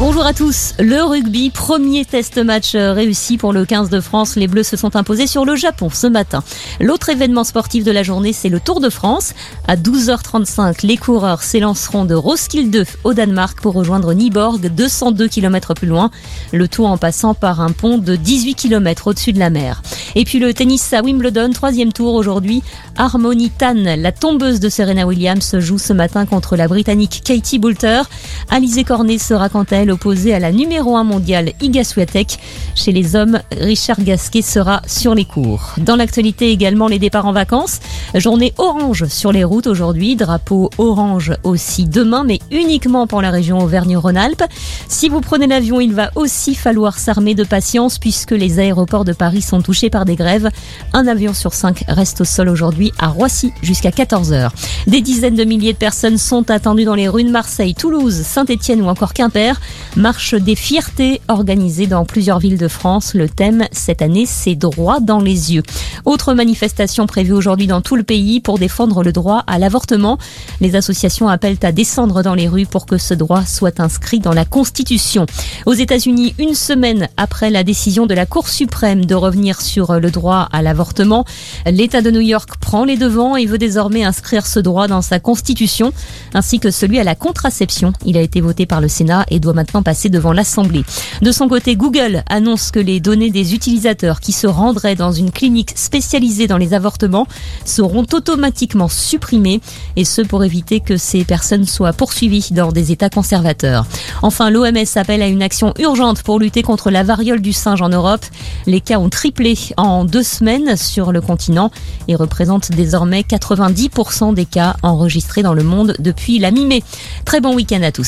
Bonjour à tous. Le rugby, premier test match réussi pour le 15 de France. Les Bleus se sont imposés sur le Japon ce matin. L'autre événement sportif de la journée, c'est le Tour de France. À 12h35, les coureurs s'élanceront de Roskilde au Danemark pour rejoindre Nyborg, 202 km plus loin. Le tout en passant par un pont de 18 km au-dessus de la mer. Et puis le tennis à Wimbledon, troisième tour aujourd'hui. Harmony Tan, la tombeuse de Serena Williams, joue ce matin contre la Britannique Katie Boulter. Alizé Cornet sera quant à elle opposée à la numéro 1 mondiale Iga Swiatek. Chez les hommes, Richard Gasquet sera sur les cours. Dans l'actualité également, les départs en vacances. Journée orange sur les routes aujourd'hui. Drapeau orange aussi demain, mais uniquement pour la région Auvergne-Rhône-Alpes. Si vous prenez l'avion, il va aussi falloir s'armer de patience puisque les aéroports de Paris sont touchés par des grèves. Un avion sur cinq reste au sol aujourd'hui à Roissy jusqu'à 14h. Des dizaines de milliers de personnes sont attendues dans les rues de Marseille, Toulouse, Saint-Étienne ou encore Quimper. Marche des fiertés organisée dans plusieurs villes de France. Le thème cette année, c'est droit dans les yeux. Autre manifestation prévue aujourd'hui dans tout le pays pour défendre le droit à l'avortement. Les associations appellent à descendre dans les rues pour que ce droit soit inscrit dans la Constitution. Aux États-Unis, une semaine après la décision de la Cour suprême de revenir sur le droit à l'avortement. L'État de New York prend les devants et veut désormais inscrire ce droit dans sa constitution, ainsi que celui à la contraception. Il a été voté par le Sénat et doit maintenant passer devant l'Assemblée. De son côté, Google annonce que les données des utilisateurs qui se rendraient dans une clinique dans les avortements seront automatiquement supprimées, et ce pour éviter que ces personnes soient poursuivies dans des États conservateurs. Enfin, l'OMS appelle à une action urgente pour lutter contre la variole du singe en Europe. Les cas ont triplé en deux semaines sur le continent et représentent désormais 90% des cas enregistrés dans le monde depuis la mi-mai. Très bon week-end à tous.